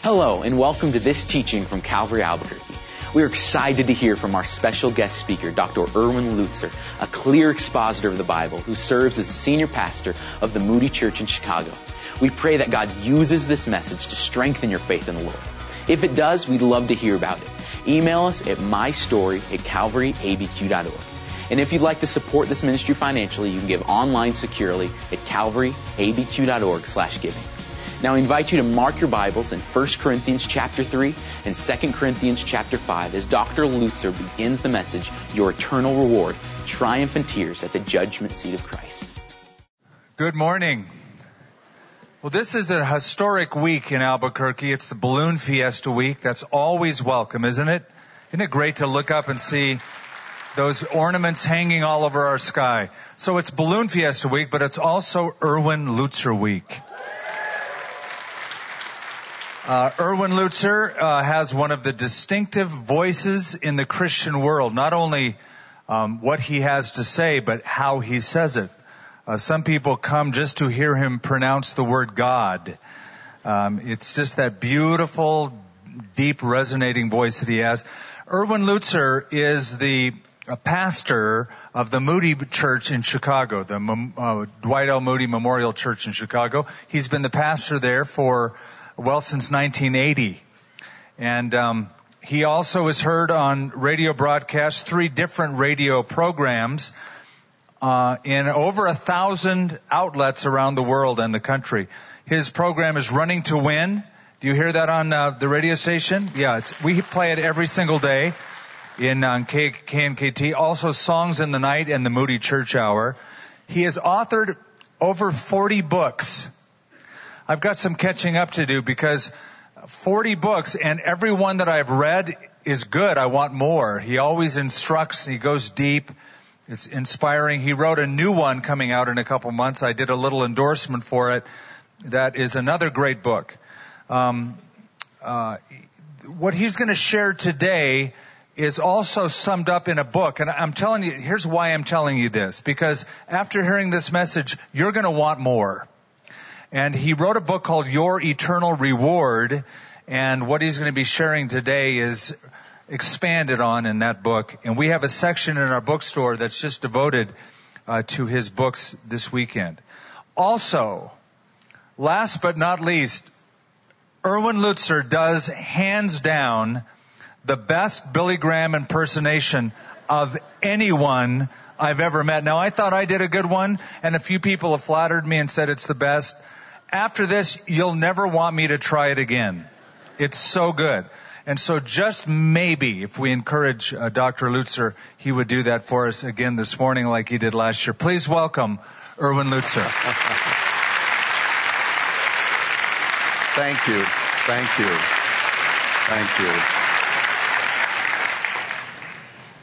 Hello, and welcome to this teaching from Calvary Albuquerque. We are excited to hear from our special guest speaker, Dr. Erwin Lutzer, a clear expositor of the Bible who serves as a senior pastor of the Moody Church in Chicago. We pray that God uses this message to strengthen your faith in the Lord. If it does, we'd love to hear about it. Email us at mystory at calvaryabq.org. And if you'd like to support this ministry financially, you can give online securely at calvaryabq.org slash giving. Now I invite you to mark your Bibles in 1 Corinthians chapter 3 and 2 Corinthians chapter 5 as Dr. Lutzer begins the message, Your Eternal Reward, Triumph and Tears at the Judgment Seat of Christ. Good morning. Well, this is a historic week in Albuquerque. It's the Balloon Fiesta week. That's always welcome, isn't it? Isn't it great to look up and see those ornaments hanging all over our sky? So it's Balloon Fiesta week, but it's also Erwin Lutzer week. Uh, Erwin Lutzer uh, has one of the distinctive voices in the Christian world. Not only um, what he has to say, but how he says it. Uh, some people come just to hear him pronounce the word God. Um, it's just that beautiful, deep, resonating voice that he has. Erwin Lutzer is the pastor of the Moody Church in Chicago, the uh, Dwight L. Moody Memorial Church in Chicago. He's been the pastor there for well since 1980. And um, he also is heard on radio broadcasts, three different radio programs uh, in over a thousand outlets around the world and the country. His program is Running to Win. Do you hear that on uh, the radio station? Yeah, we play it every single day in on uh, K- KNKT. Also, Songs in the Night and the Moody Church Hour. He has authored over 40 books I've got some catching up to do because 40 books and every one that I've read is good. I want more. He always instructs. He goes deep. It's inspiring. He wrote a new one coming out in a couple months. I did a little endorsement for it. That is another great book. Um, uh, what he's going to share today is also summed up in a book. And I'm telling you, here's why I'm telling you this. Because after hearing this message, you're going to want more. And he wrote a book called Your Eternal Reward. And what he's going to be sharing today is expanded on in that book. And we have a section in our bookstore that's just devoted uh, to his books this weekend. Also, last but not least, Erwin Lutzer does hands down the best Billy Graham impersonation of anyone I've ever met. Now I thought I did a good one and a few people have flattered me and said it's the best after this, you'll never want me to try it again. It's so good. And so just maybe if we encourage uh, Dr. Lutzer, he would do that for us again this morning like he did last year. Please welcome Erwin Lutzer. Thank you. Thank you. Thank you.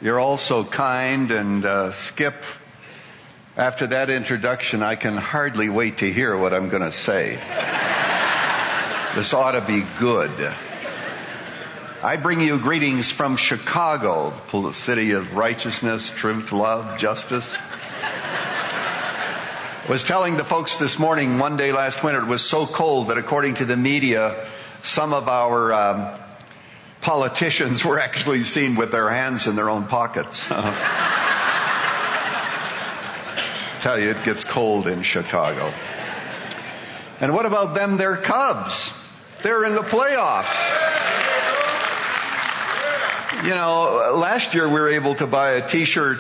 You're all so kind and uh, Skip after that introduction, I can hardly wait to hear what I'm going to say. this ought to be good. I bring you greetings from Chicago, the city of righteousness, truth, love, justice. I was telling the folks this morning, one day last winter, it was so cold that according to the media, some of our um, politicians were actually seen with their hands in their own pockets. tell you, it gets cold in Chicago. And what about them? They're Cubs. They're in the playoffs. You know, last year we were able to buy a t-shirt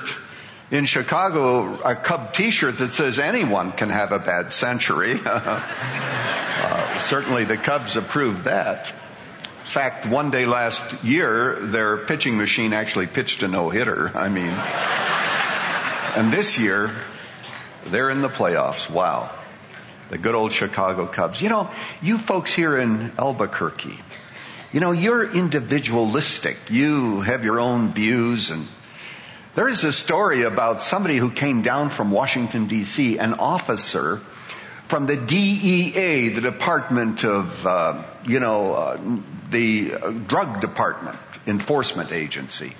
in Chicago, a Cub t-shirt that says anyone can have a bad century. uh, certainly the Cubs approved that. In fact, one day last year, their pitching machine actually pitched a no-hitter. I mean, and this year, they're in the playoffs. Wow. The good old Chicago Cubs. You know, you folks here in Albuquerque, you know, you're individualistic. You have your own views and there is a story about somebody who came down from Washington DC, an officer from the DEA, the Department of, uh, you know, uh, the Drug Department Enforcement Agency.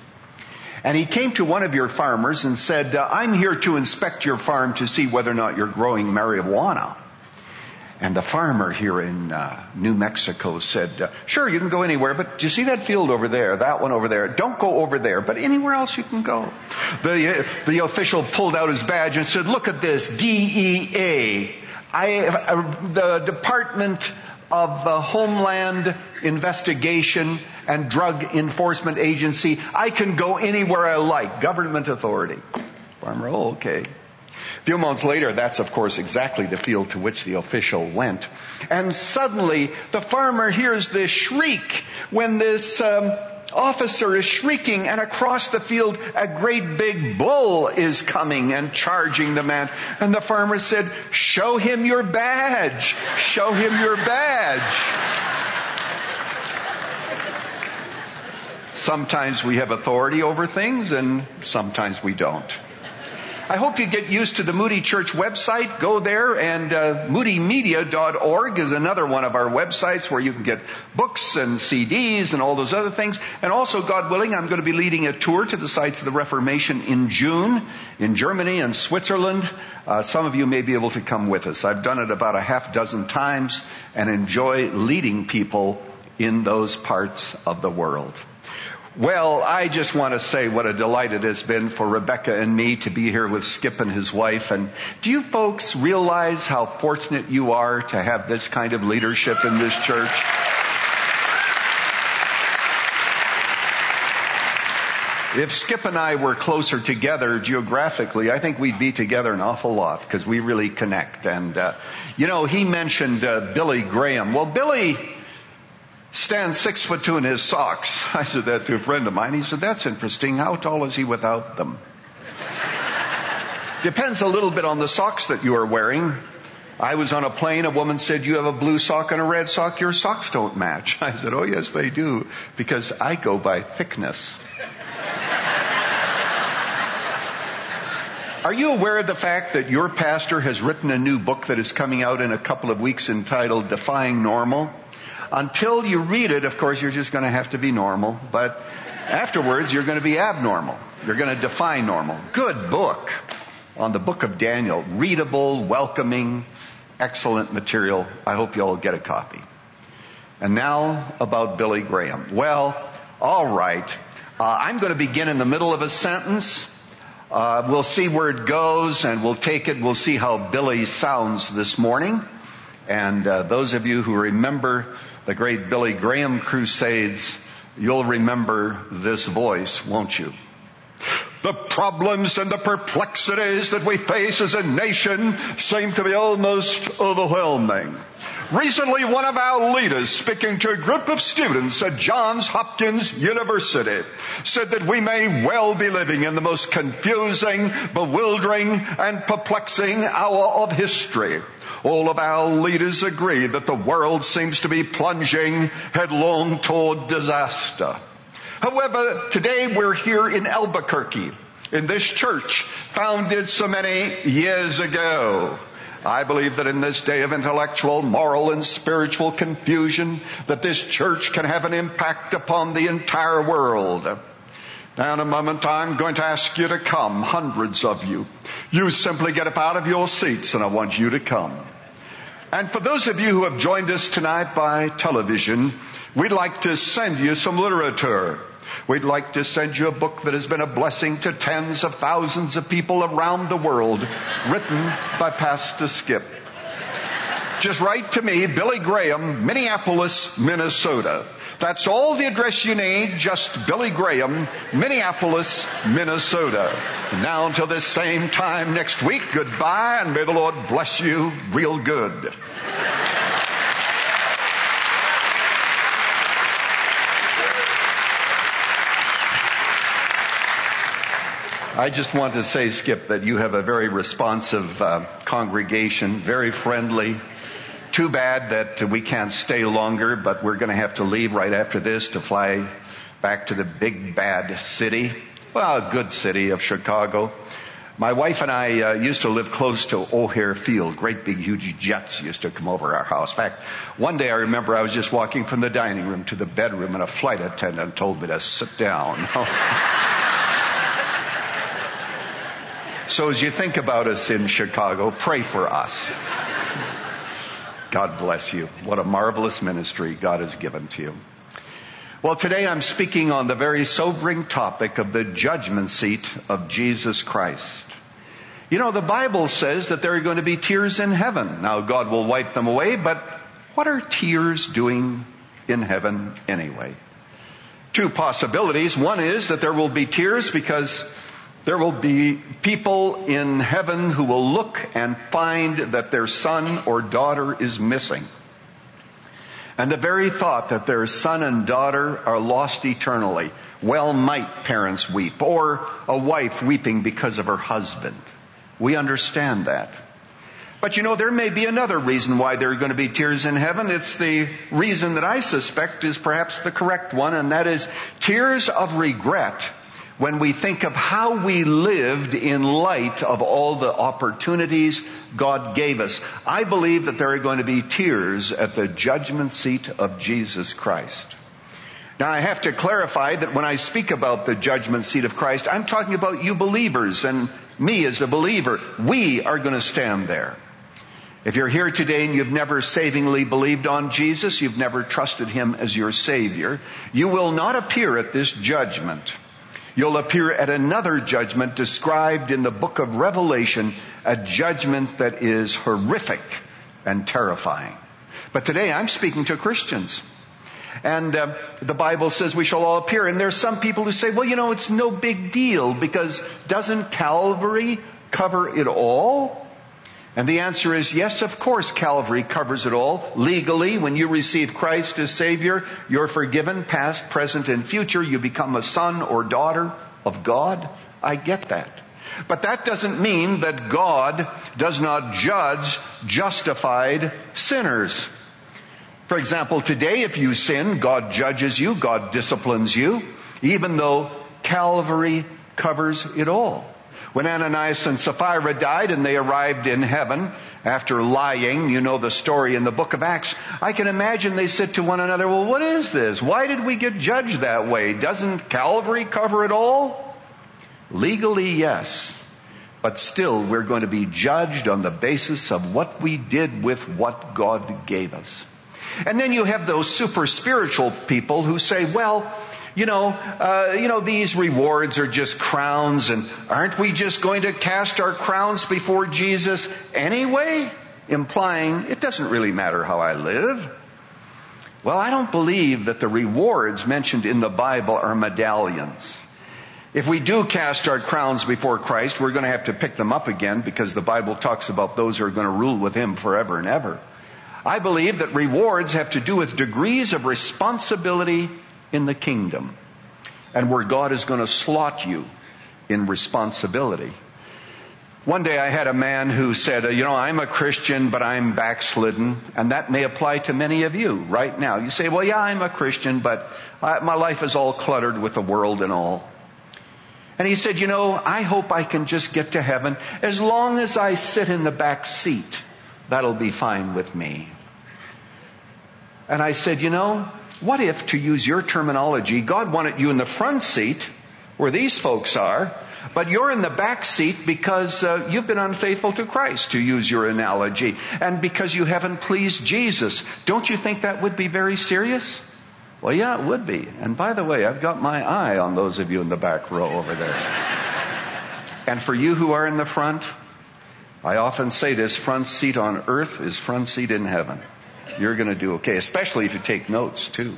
And he came to one of your farmers and said, uh, I'm here to inspect your farm to see whether or not you're growing marijuana. And the farmer here in uh, New Mexico said, uh, "Sure, you can go anywhere, but do you see that field over there? That one over there? Don't go over there, but anywhere else you can go." The uh, the official pulled out his badge and said, "Look at this, DEA. I, uh, the Department of uh, Homeland Investigation and Drug Enforcement Agency. I can go anywhere I like. Government authority." Farmer, oh, okay. A few months later, that's of course exactly the field to which the official went. And suddenly, the farmer hears this shriek when this um, officer is shrieking and across the field a great big bull is coming and charging the man. And the farmer said, show him your badge. Show him your badge. Sometimes we have authority over things and sometimes we don't. I hope you get used to the Moody Church website. Go there and uh, moodymedia.org is another one of our websites where you can get books and CDs and all those other things. And also, God willing, I'm going to be leading a tour to the sites of the Reformation in June in Germany and Switzerland. Uh, some of you may be able to come with us. I've done it about a half dozen times and enjoy leading people in those parts of the world. Well, I just want to say what a delight it has been for Rebecca and me to be here with Skip and his wife. And do you folks realize how fortunate you are to have this kind of leadership in this church? If Skip and I were closer together geographically, I think we'd be together an awful lot because we really connect. And, uh, you know, he mentioned uh, Billy Graham. Well, Billy stands six foot two in his socks. I said that to a friend of mine. He said, that's interesting. How tall is he without them? Depends a little bit on the socks that you are wearing. I was on a plane, a woman said, you have a blue sock and a red sock, your socks don't match. I said, oh yes they do, because I go by thickness. Are you aware of the fact that your pastor has written a new book that is coming out in a couple of weeks entitled Defying Normal? Until you read it, of course, you're just going to have to be normal, but afterwards, you're going to be abnormal. You're going to defy normal. Good book on the book of Daniel. Readable, welcoming, excellent material. I hope you all get a copy. And now about Billy Graham. Well, all right. Uh, I'm going to begin in the middle of a sentence. Uh, we'll see where it goes and we'll take it. We'll see how Billy sounds this morning. And uh, those of you who remember the great Billy Graham crusades, you'll remember this voice, won't you? The problems and the perplexities that we face as a nation seem to be almost overwhelming. Recently, one of our leaders speaking to a group of students at Johns Hopkins University said that we may well be living in the most confusing, bewildering, and perplexing hour of history. All of our leaders agree that the world seems to be plunging headlong toward disaster. However, today we're here in Albuquerque, in this church founded so many years ago. I believe that in this day of intellectual, moral, and spiritual confusion, that this church can have an impact upon the entire world. Now in a moment I'm going to ask you to come, hundreds of you. You simply get up out of your seats and I want you to come. And for those of you who have joined us tonight by television, we'd like to send you some literature. We'd like to send you a book that has been a blessing to tens of thousands of people around the world, written by Pastor Skip. Just write to me, Billy Graham, Minneapolis, Minnesota. That's all the address you need, just Billy Graham, Minneapolis, Minnesota. Now until this same time next week, goodbye and may the Lord bless you real good. I just want to say, Skip, that you have a very responsive uh, congregation, very friendly, too bad that we can't stay longer, but we're going to have to leave right after this to fly back to the big bad city. Well, good city of Chicago. My wife and I uh, used to live close to O'Hare Field. Great big huge jets used to come over our house. In fact, one day I remember I was just walking from the dining room to the bedroom and a flight attendant told me to sit down. so as you think about us in Chicago, pray for us. God bless you. What a marvelous ministry God has given to you. Well, today I'm speaking on the very sobering topic of the judgment seat of Jesus Christ. You know, the Bible says that there are going to be tears in heaven. Now, God will wipe them away, but what are tears doing in heaven anyway? Two possibilities. One is that there will be tears because there will be people in heaven who will look and find that their son or daughter is missing. And the very thought that their son and daughter are lost eternally, well might parents weep, or a wife weeping because of her husband. We understand that. But you know, there may be another reason why there are going to be tears in heaven. It's the reason that I suspect is perhaps the correct one, and that is tears of regret when we think of how we lived in light of all the opportunities God gave us. I believe that there are going to be tears at the judgment seat of Jesus Christ. Now I have to clarify that when I speak about the judgment seat of Christ, I'm talking about you believers and me as a believer. We are going to stand there. If you're here today and you've never savingly believed on Jesus, you've never trusted Him as your Savior, you will not appear at this judgment. You'll appear at another judgment described in the book of Revelation, a judgment that is horrific and terrifying. But today I'm speaking to Christians. And uh, the Bible says we shall all appear. And there are some people who say, well, you know, it's no big deal because doesn't Calvary cover it all? And the answer is yes, of course, Calvary covers it all. Legally, when you receive Christ as Savior, you're forgiven, past, present, and future. You become a son or daughter of God. I get that. But that doesn't mean that God does not judge justified sinners. For example, today if you sin, God judges you, God disciplines you, even though Calvary covers it all. When Ananias and Sapphira died and they arrived in heaven after lying, you know the story in the book of Acts, I can imagine they said to one another, well, what is this? Why did we get judged that way? Doesn't Calvary cover it all? Legally, yes. But still, we're going to be judged on the basis of what we did with what God gave us. And then you have those super spiritual people who say, well, you know, uh, you know, these rewards are just crowns and aren't we just going to cast our crowns before Jesus anyway? Implying it doesn't really matter how I live. Well, I don't believe that the rewards mentioned in the Bible are medallions. If we do cast our crowns before Christ, we're going to have to pick them up again because the Bible talks about those who are going to rule with Him forever and ever. I believe that rewards have to do with degrees of responsibility in the kingdom and where God is going to slot you in responsibility. One day I had a man who said, you know, I'm a Christian, but I'm backslidden. And that may apply to many of you right now. You say, well, yeah, I'm a Christian, but I, my life is all cluttered with the world and all. And he said, you know, I hope I can just get to heaven as long as I sit in the back seat. That'll be fine with me. And I said, you know, what if, to use your terminology, God wanted you in the front seat, where these folks are, but you're in the back seat because uh, you've been unfaithful to Christ, to use your analogy, and because you haven't pleased Jesus. Don't you think that would be very serious? Well, yeah, it would be. And by the way, I've got my eye on those of you in the back row over there. and for you who are in the front, I often say this front seat on earth is front seat in heaven you're going to do okay, especially if you take notes too.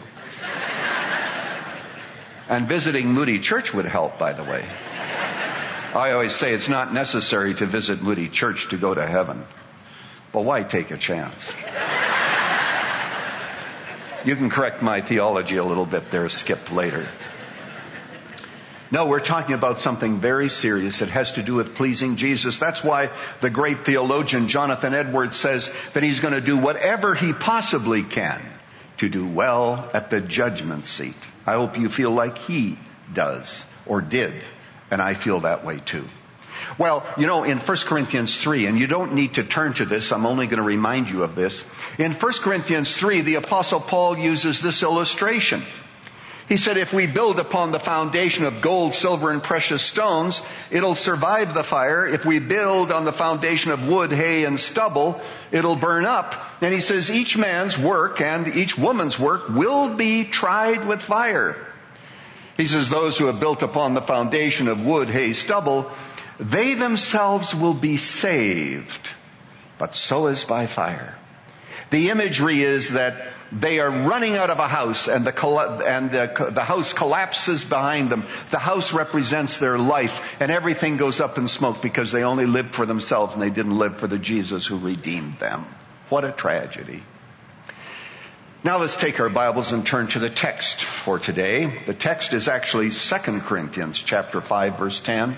and visiting Moody Church would help, by the way. I always say it's not necessary to visit Moody Church to go to heaven. But why take a chance? You can correct my theology a little bit there, skip later. No, we're talking about something very serious that has to do with pleasing Jesus. That's why the great theologian Jonathan Edwards says that he's going to do whatever he possibly can to do well at the judgment seat. I hope you feel like he does or did. And I feel that way too. Well, you know, in 1 Corinthians 3, and you don't need to turn to this, I'm only going to remind you of this. In 1 Corinthians 3, the apostle Paul uses this illustration. He said if we build upon the foundation of gold, silver, and precious stones, it'll survive the fire. If we build on the foundation of wood, hay, and stubble, it'll burn up. And he says each man's work and each woman's work will be tried with fire. He says those who have built upon the foundation of wood, hay, stubble, they themselves will be saved, but so is by fire. The imagery is that they are running out of a house and the, and the, the house collapses behind them. The house represents their life and everything goes up in smoke because they only lived for themselves and they didn't live for the Jesus who redeemed them. What a tragedy. Now let's take our Bibles and turn to the text for today. The text is actually 2 Corinthians chapter 5 verse 10.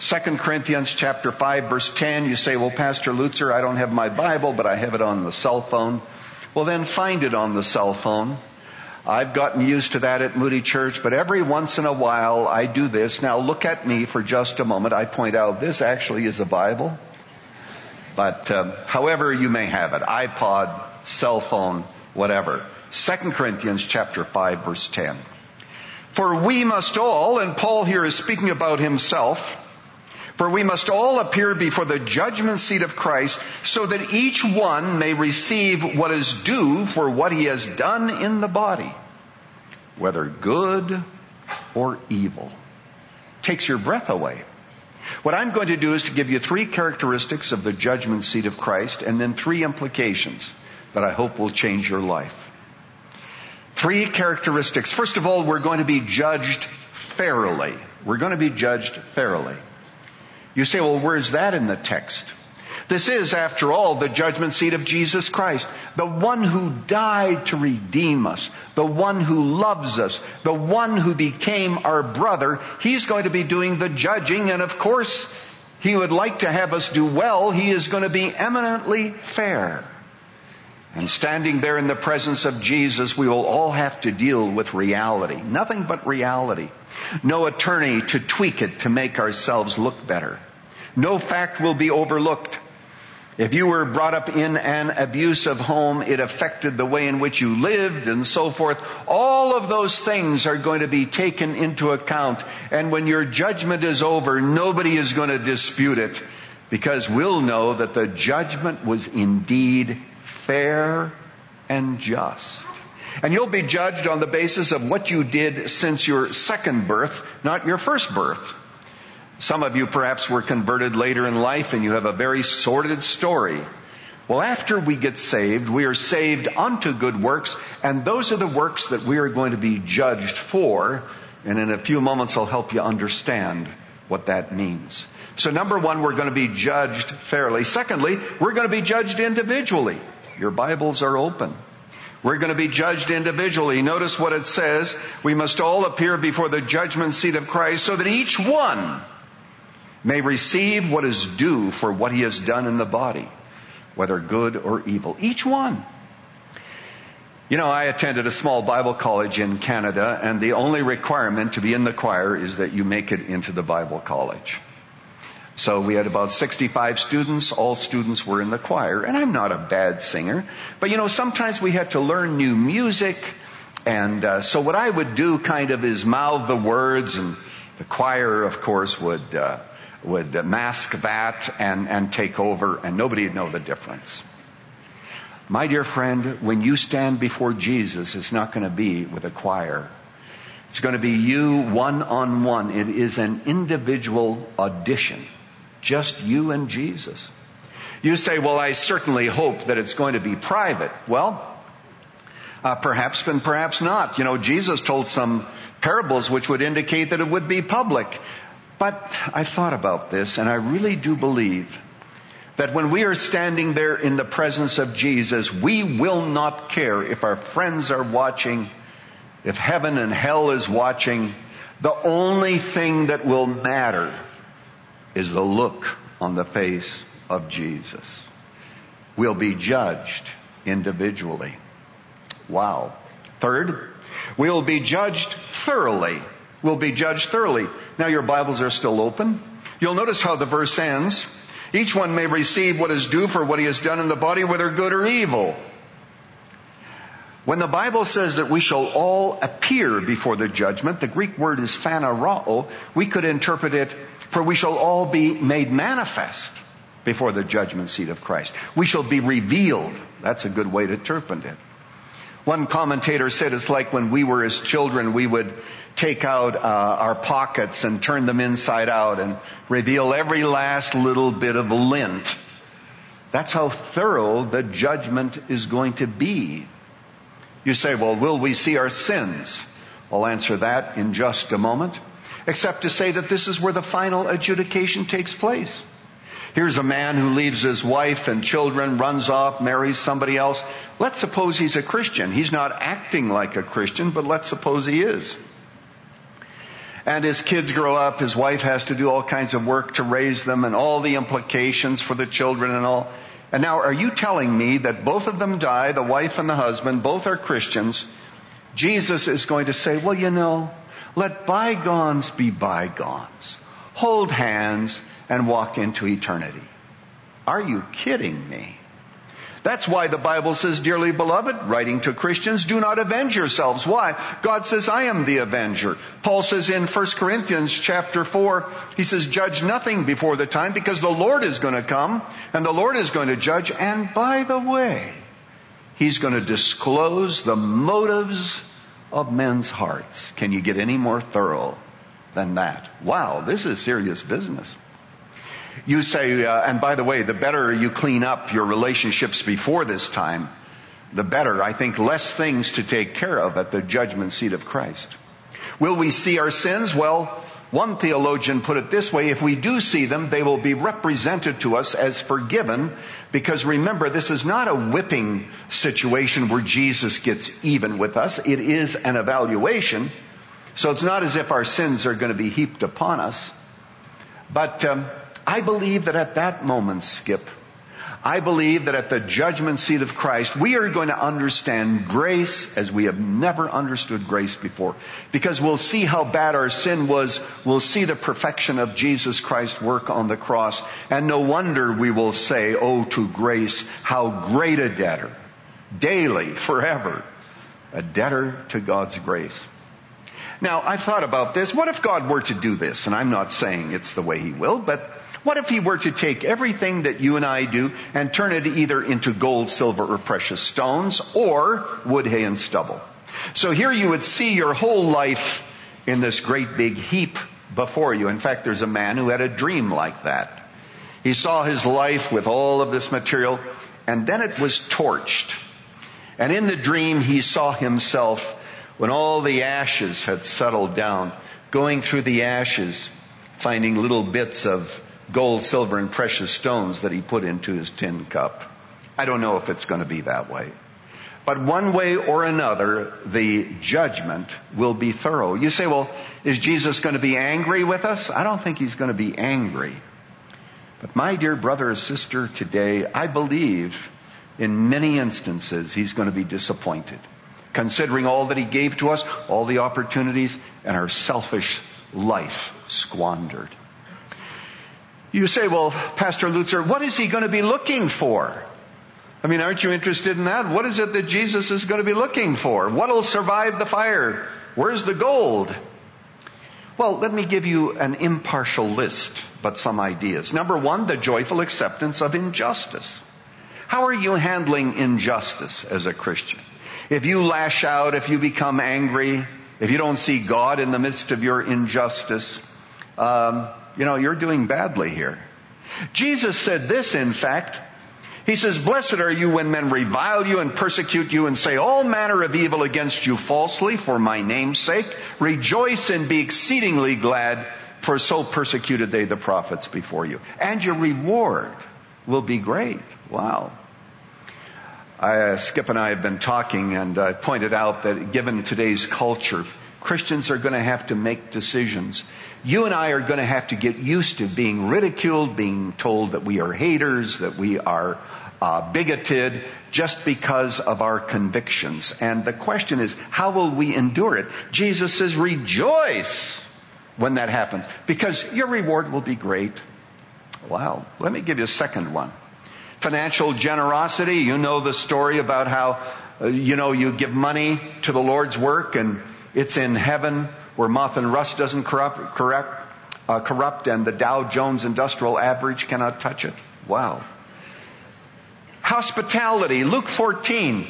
2 Corinthians chapter 5 verse 10, you say, well, Pastor Lutzer, I don't have my Bible, but I have it on the cell phone. Well, then find it on the cell phone. I've gotten used to that at Moody Church, but every once in a while I do this. Now look at me for just a moment. I point out this actually is a Bible. But um, however you may have it, iPod, cell phone, whatever. 2 Corinthians chapter 5 verse 10. For we must all, and Paul here is speaking about himself, for we must all appear before the judgment seat of Christ so that each one may receive what is due for what he has done in the body, whether good or evil. Takes your breath away. What I'm going to do is to give you three characteristics of the judgment seat of Christ and then three implications that I hope will change your life. Three characteristics. First of all, we're going to be judged fairly. We're going to be judged fairly. You say, well, where's that in the text? This is, after all, the judgment seat of Jesus Christ, the one who died to redeem us, the one who loves us, the one who became our brother. He's going to be doing the judging, and of course, he would like to have us do well. He is going to be eminently fair. And standing there in the presence of Jesus, we will all have to deal with reality. Nothing but reality. No attorney to tweak it to make ourselves look better. No fact will be overlooked. If you were brought up in an abusive home, it affected the way in which you lived and so forth. All of those things are going to be taken into account. And when your judgment is over, nobody is going to dispute it because we'll know that the judgment was indeed fair and just. And you'll be judged on the basis of what you did since your second birth, not your first birth. Some of you perhaps were converted later in life and you have a very sordid story. Well, after we get saved, we are saved unto good works, and those are the works that we are going to be judged for. And in a few moments, I'll help you understand what that means. So number one, we're going to be judged fairly. Secondly, we're going to be judged individually. Your Bibles are open. We're going to be judged individually. Notice what it says. We must all appear before the judgment seat of Christ so that each one may receive what is due for what he has done in the body, whether good or evil. Each one. You know, I attended a small Bible college in Canada, and the only requirement to be in the choir is that you make it into the Bible college. So we had about 65 students. All students were in the choir. And I'm not a bad singer. But you know, sometimes we had to learn new music. And uh, so what I would do kind of is mouth the words and the choir, of course, would, uh, would mask that and, and take over and nobody would know the difference. My dear friend, when you stand before Jesus, it's not going to be with a choir. It's going to be you one on one. It is an individual audition. Just you and Jesus. You say, well, I certainly hope that it's going to be private. Well, uh, perhaps and perhaps not. You know, Jesus told some parables which would indicate that it would be public. But I thought about this and I really do believe that when we are standing there in the presence of Jesus, we will not care if our friends are watching, if heaven and hell is watching. The only thing that will matter is the look on the face of Jesus. We'll be judged individually. Wow. Third, we'll be judged thoroughly. We'll be judged thoroughly. Now your Bibles are still open. You'll notice how the verse ends. Each one may receive what is due for what he has done in the body, whether good or evil. When the Bible says that we shall all appear before the judgment, the Greek word is phaneroo, we could interpret it, for we shall all be made manifest before the judgment seat of Christ. We shall be revealed. That's a good way to interpret it. One commentator said it's like when we were as children, we would take out uh, our pockets and turn them inside out and reveal every last little bit of lint. That's how thorough the judgment is going to be you say, well, will we see our sins? I'll answer that in just a moment, except to say that this is where the final adjudication takes place. Here's a man who leaves his wife and children, runs off, marries somebody else. Let's suppose he's a Christian. He's not acting like a Christian, but let's suppose he is. And his kids grow up, his wife has to do all kinds of work to raise them and all the implications for the children and all. And now are you telling me that both of them die, the wife and the husband, both are Christians? Jesus is going to say, well, you know, let bygones be bygones. Hold hands and walk into eternity. Are you kidding me? That's why the Bible says, dearly beloved, writing to Christians, do not avenge yourselves. Why? God says, I am the avenger. Paul says in 1 Corinthians chapter 4, he says, judge nothing before the time because the Lord is going to come and the Lord is going to judge. And by the way, he's going to disclose the motives of men's hearts. Can you get any more thorough than that? Wow, this is serious business. You say, uh, and by the way, the better you clean up your relationships before this time, the better, I think, less things to take care of at the judgment seat of Christ. Will we see our sins? Well, one theologian put it this way, if we do see them, they will be represented to us as forgiven, because remember, this is not a whipping situation where Jesus gets even with us. It is an evaluation. So it's not as if our sins are going to be heaped upon us. But um, I believe that at that moment, Skip, I believe that at the judgment seat of Christ, we are going to understand grace as we have never understood grace before. Because we'll see how bad our sin was. We'll see the perfection of Jesus Christ's work on the cross. And no wonder we will say, Oh, to grace, how great a debtor. Daily, forever. A debtor to God's grace. Now, I've thought about this. What if God were to do this? And I'm not saying it's the way He will, but what if he were to take everything that you and I do and turn it either into gold, silver, or precious stones, or wood, hay, and stubble? So here you would see your whole life in this great big heap before you. In fact, there's a man who had a dream like that. He saw his life with all of this material, and then it was torched. And in the dream, he saw himself when all the ashes had settled down, going through the ashes, finding little bits of gold, silver, and precious stones that he put into his tin cup. I don't know if it's going to be that way. But one way or another, the judgment will be thorough. You say, well, is Jesus going to be angry with us? I don't think he's going to be angry. But my dear brother or sister today, I believe in many instances he's going to be disappointed. Considering all that he gave to us, all the opportunities, and our selfish life squandered. You say, well, Pastor Lutzer, what is he going to be looking for? I mean, aren't you interested in that? What is it that Jesus is going to be looking for? What'll survive the fire? Where's the gold? Well, let me give you an impartial list, but some ideas. Number one, the joyful acceptance of injustice. How are you handling injustice as a Christian? If you lash out, if you become angry, if you don't see God in the midst of your injustice, um, you know, you're doing badly here. Jesus said this, in fact. He says, blessed are you when men revile you and persecute you and say all manner of evil against you falsely for my name's sake. Rejoice and be exceedingly glad for so persecuted they the prophets before you. And your reward will be great. Wow. I, uh, Skip and I have been talking and I pointed out that given today's culture, Christians are going to have to make decisions you and I are going to have to get used to being ridiculed, being told that we are haters, that we are uh, bigoted, just because of our convictions. And the question is, how will we endure it? Jesus says, rejoice when that happens, because your reward will be great. Wow. Let me give you a second one. Financial generosity. You know the story about how you know, you give money to the Lord's work and it's in heaven where moth and rust doesn't corrupt, corrupt, uh, corrupt and the Dow Jones Industrial Average cannot touch it. Wow. Hospitality, Luke 14.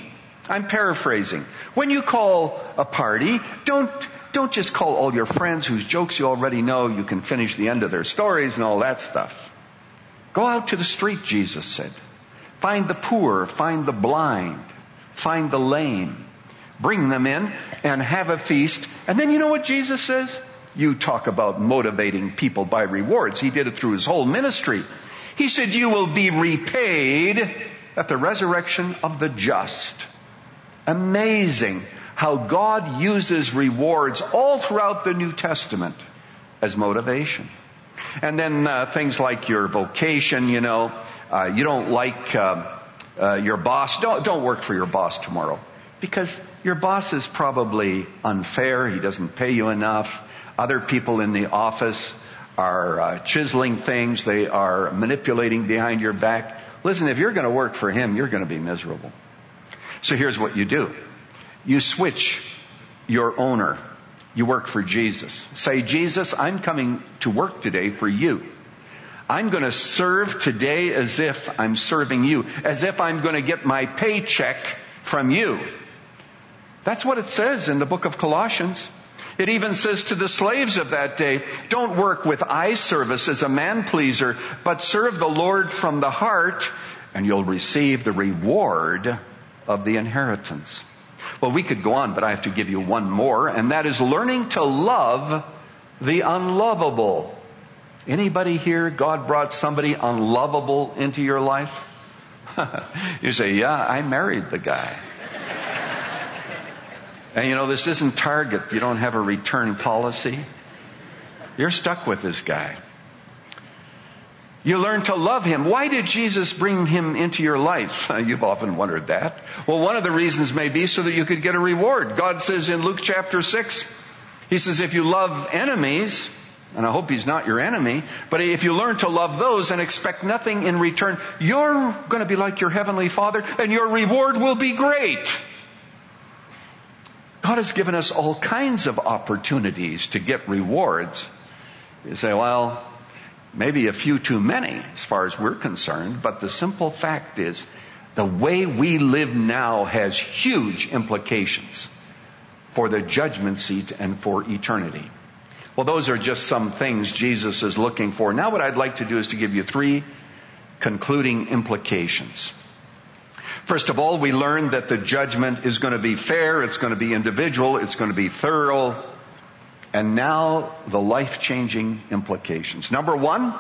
I'm paraphrasing. When you call a party, don't, don't just call all your friends whose jokes you already know. You can finish the end of their stories and all that stuff. Go out to the street, Jesus said. Find the poor, find the blind, find the lame. Bring them in and have a feast. And then you know what Jesus says? You talk about motivating people by rewards. He did it through his whole ministry. He said, you will be repaid at the resurrection of the just. Amazing how God uses rewards all throughout the New Testament as motivation. And then uh, things like your vocation, you know, uh, you don't like uh, uh, your boss. Don't don't work for your boss tomorrow because your boss is probably unfair. He doesn't pay you enough. Other people in the office are uh, chiseling things. They are manipulating behind your back. Listen, if you're going to work for him, you're going to be miserable. So here's what you do. You switch your owner. You work for Jesus. Say, Jesus, I'm coming to work today for you. I'm going to serve today as if I'm serving you, as if I'm going to get my paycheck from you. That's what it says in the book of Colossians. It even says to the slaves of that day, don't work with eye service as a man pleaser, but serve the Lord from the heart and you'll receive the reward of the inheritance. Well, we could go on, but I have to give you one more, and that is learning to love the unlovable. Anybody here, God brought somebody unlovable into your life? you say, yeah, I married the guy. And you know, this isn't Target. You don't have a return policy. You're stuck with this guy. You learn to love him. Why did Jesus bring him into your life? You've often wondered that. Well, one of the reasons may be so that you could get a reward. God says in Luke chapter 6, He says, if you love enemies, and I hope he's not your enemy, but if you learn to love those and expect nothing in return, you're going to be like your heavenly father and your reward will be great. God has given us all kinds of opportunities to get rewards. You say, well, maybe a few too many as far as we're concerned, but the simple fact is the way we live now has huge implications for the judgment seat and for eternity. Well, those are just some things Jesus is looking for. Now what I'd like to do is to give you three concluding implications. First of all, we learn that the judgment is going to be fair, it's going to be individual, it's going to be thorough, and now the life-changing implications. Number one,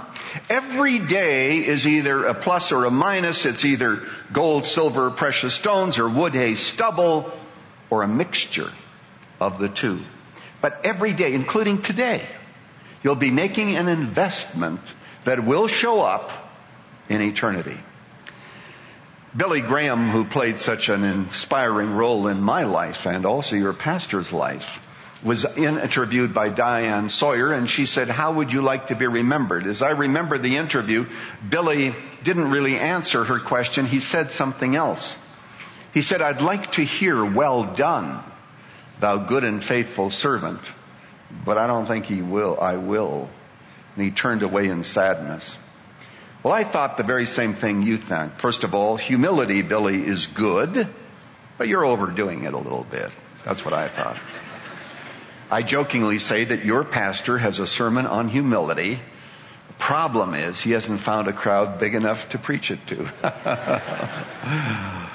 every day is either a plus or a minus. It's either gold, silver, precious stones, or wood, hay, stubble, or a mixture of the two. But every day, including today, you'll be making an investment that will show up in eternity. Billy Graham, who played such an inspiring role in my life and also your pastor's life, was interviewed by Diane Sawyer and she said, how would you like to be remembered? As I remember the interview, Billy didn't really answer her question. He said something else. He said, I'd like to hear well done, thou good and faithful servant. But I don't think he will, I will. And he turned away in sadness. Well, I thought the very same thing you think. First of all, humility, Billy, is good, but you're overdoing it a little bit. That's what I thought. I jokingly say that your pastor has a sermon on humility. The problem is he hasn't found a crowd big enough to preach it to.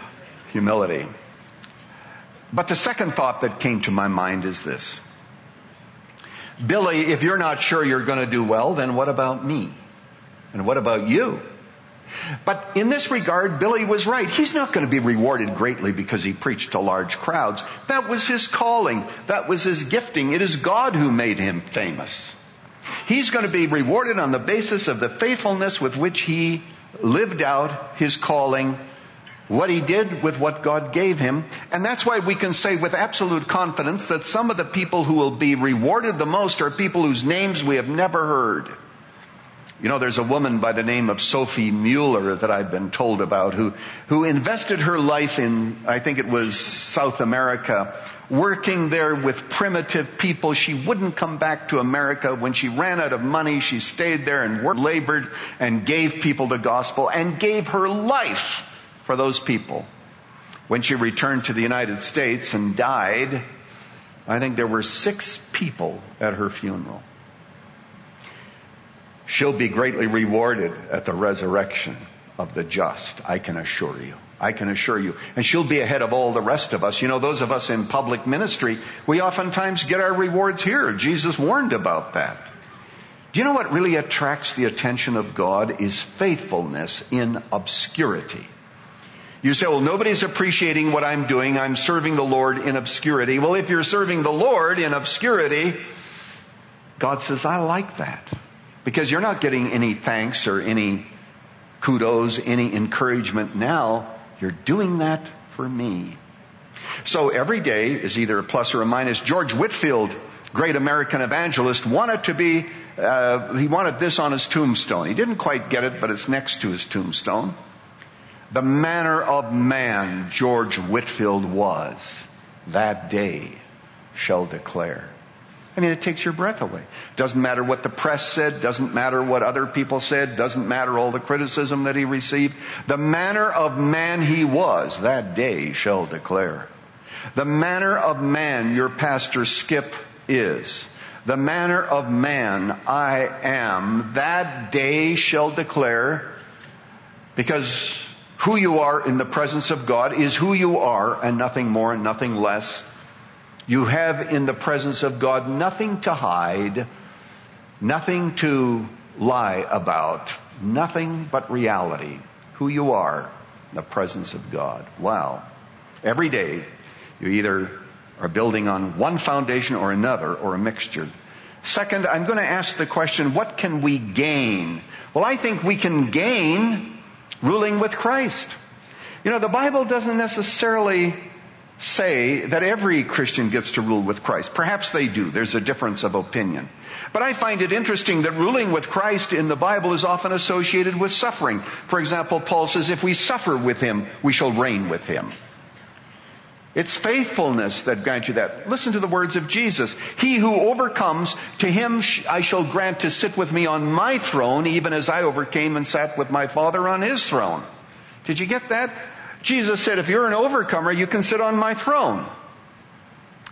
humility. But the second thought that came to my mind is this. Billy, if you're not sure you're going to do well, then what about me? And what about you? But in this regard, Billy was right. He's not going to be rewarded greatly because he preached to large crowds. That was his calling. That was his gifting. It is God who made him famous. He's going to be rewarded on the basis of the faithfulness with which he lived out his calling, what he did with what God gave him. And that's why we can say with absolute confidence that some of the people who will be rewarded the most are people whose names we have never heard. You know, there's a woman by the name of Sophie Mueller that I've been told about who, who invested her life in, I think it was South America, working there with primitive people. She wouldn't come back to America. When she ran out of money, she stayed there and worked, labored and gave people the gospel and gave her life for those people. When she returned to the United States and died, I think there were six people at her funeral. She'll be greatly rewarded at the resurrection of the just, I can assure you. I can assure you. And she'll be ahead of all the rest of us. You know, those of us in public ministry, we oftentimes get our rewards here. Jesus warned about that. Do you know what really attracts the attention of God is faithfulness in obscurity. You say, well, nobody's appreciating what I'm doing. I'm serving the Lord in obscurity. Well, if you're serving the Lord in obscurity, God says, I like that. Because you're not getting any thanks or any kudos, any encouragement now. You're doing that for me. So every day is either a plus or a minus. George Whitefield, great American evangelist, wanted to be, uh, he wanted this on his tombstone. He didn't quite get it, but it's next to his tombstone. The manner of man George Whitefield was, that day shall declare. I mean, it takes your breath away. Doesn't matter what the press said, doesn't matter what other people said, doesn't matter all the criticism that he received. The manner of man he was, that day shall declare. The manner of man your pastor Skip is. The manner of man I am, that day shall declare, because who you are in the presence of God is who you are and nothing more and nothing less. You have in the presence of God nothing to hide, nothing to lie about, nothing but reality. Who you are in the presence of God. Wow. Every day, you either are building on one foundation or another or a mixture. Second, I'm going to ask the question, what can we gain? Well, I think we can gain ruling with Christ. You know, the Bible doesn't necessarily say that every Christian gets to rule with Christ. Perhaps they do. There's a difference of opinion. But I find it interesting that ruling with Christ in the Bible is often associated with suffering. For example, Paul says, if we suffer with him, we shall reign with him. It's faithfulness that grants you that. Listen to the words of Jesus. He who overcomes, to him I shall grant to sit with me on my throne, even as I overcame and sat with my Father on his throne. Did you get that? Jesus said, if you're an overcomer, you can sit on my throne.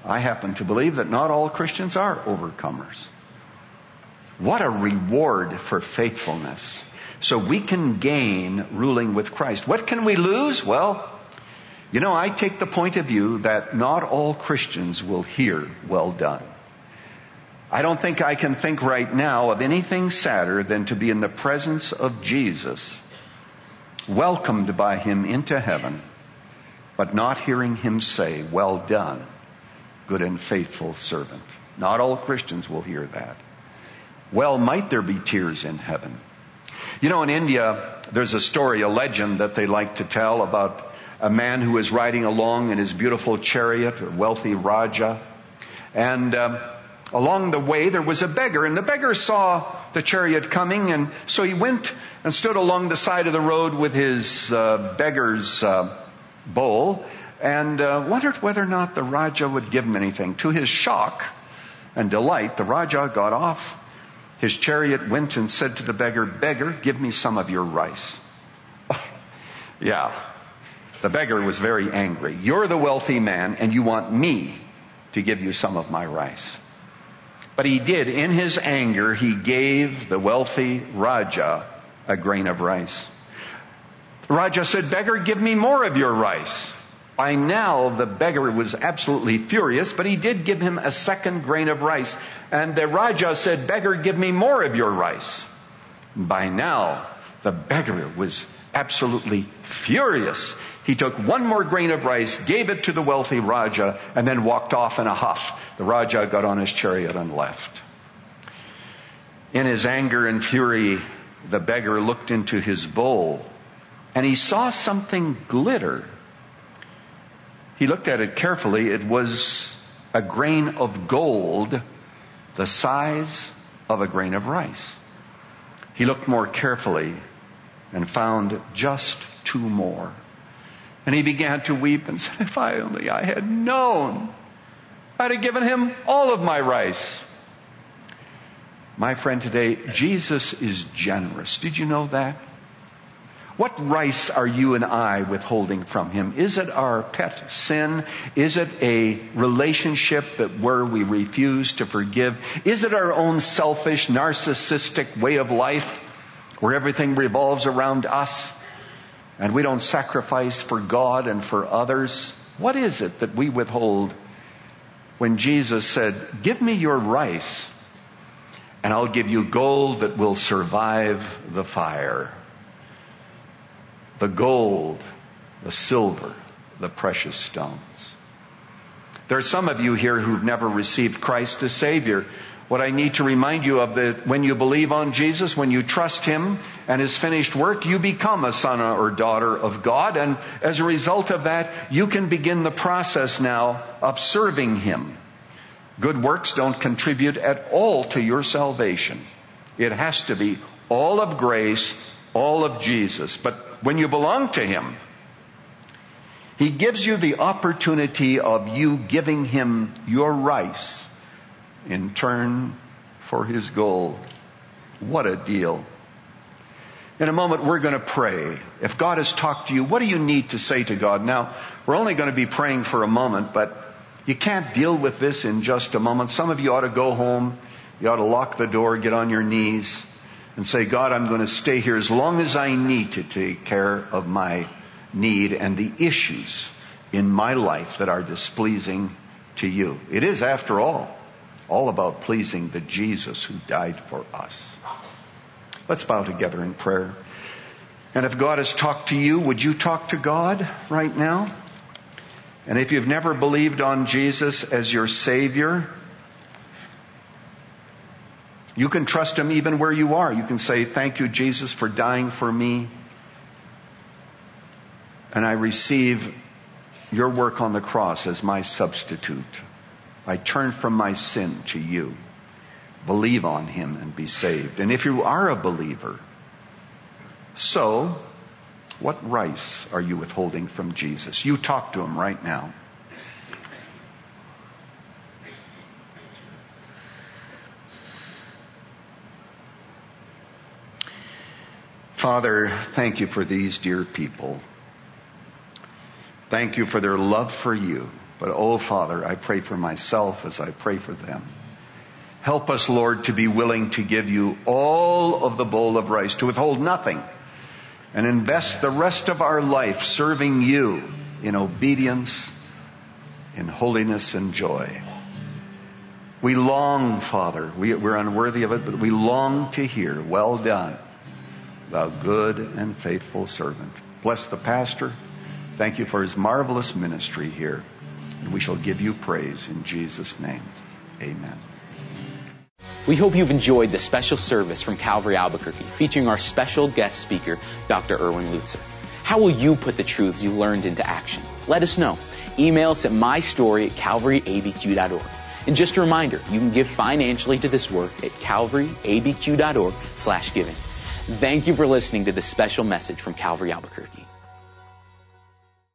I happen to believe that not all Christians are overcomers. What a reward for faithfulness. So we can gain ruling with Christ. What can we lose? Well, you know, I take the point of view that not all Christians will hear well done. I don't think I can think right now of anything sadder than to be in the presence of Jesus welcomed by him into heaven, but not hearing him say, well done, good and faithful servant. Not all Christians will hear that. Well, might there be tears in heaven? You know, in India, there's a story, a legend that they like to tell about a man who was riding along in his beautiful chariot, a wealthy Raja, and um, along the way there was a beggar and the beggar saw the chariot coming and so he went and stood along the side of the road with his uh, beggar's uh, bowl and uh, wondered whether or not the Raja would give him anything. To his shock and delight, the Raja got off his chariot, went and said to the beggar, Beggar, give me some of your rice. yeah. The beggar was very angry. You're the wealthy man and you want me to give you some of my rice. But he did, in his anger, he gave the wealthy Raja a grain of rice. The Raja said, beggar, give me more of your rice. By now, the beggar was absolutely furious, but he did give him a second grain of rice. And the Raja said, beggar, give me more of your rice. By now, the beggar was absolutely furious. He took one more grain of rice, gave it to the wealthy Raja, and then walked off in a huff. The Raja got on his chariot and left. In his anger and fury, the beggar looked into his bowl and he saw something glitter. He looked at it carefully. It was a grain of gold the size of a grain of rice. He looked more carefully and found just two more. And he began to weep and said, if I only I had known, I'd have given him all of my rice. My friend today, Jesus is generous. Did you know that? What rice are you and I withholding from Him? Is it our pet sin? Is it a relationship that where we refuse to forgive? Is it our own selfish, narcissistic way of life where everything revolves around us and we don't sacrifice for God and for others? What is it that we withhold when Jesus said, give me your rice and I'll give you gold that will survive the fire? the gold, the silver, the precious stones. There are some of you here who've never received Christ as Savior. What I need to remind you of that when you believe on Jesus, when you trust Him and His finished work, you become a son or daughter of God. And as a result of that, you can begin the process now of serving Him. Good works don't contribute at all to your salvation. It has to be all of grace, all of Jesus. But when you belong to Him, He gives you the opportunity of you giving Him your rice in turn for His gold. What a deal. In a moment, we're going to pray. If God has talked to you, what do you need to say to God? Now, we're only going to be praying for a moment, but you can't deal with this in just a moment. Some of you ought to go home. You ought to lock the door, get on your knees, and say, God, I'm going to stay here as long as I need to take care of my need and the issues in my life that are displeasing to you. It is, after all, all about pleasing the Jesus who died for us. Let's bow together in prayer. And if God has talked to you, would you talk to God right now? And if you've never believed on Jesus as your Savior, you can trust Him even where you are. You can say, thank you, Jesus, for dying for me. And I receive your work on the cross as my substitute. I turn from my sin to you. Believe on Him and be saved. And if you are a believer, so what rice are you withholding from Jesus? You talk to Him right now. Father, thank you for these dear people. Thank you for their love for you. But oh Father, I pray for myself as I pray for them. Help us, Lord, to be willing to give you all of the bowl of rice, to withhold nothing, and invest the rest of our life serving you in obedience, in holiness and joy. We long, Father, we, are unworthy of it, but we long to hear, well done, thou good and faithful servant. Bless the pastor. Thank you for his marvelous ministry here. And we shall give you praise in Jesus' name. Amen. We hope you've enjoyed the special service from Calvary Albuquerque featuring our special guest speaker, Dr. Erwin Lutzer. How will you put the truths you learned into action? Let us know. Email us at mystory at calvaryabq.org. And just a reminder, you can give financially to this work at calvaryabq.org slash giving. Thank you for listening to this special message from Calvary Albuquerque.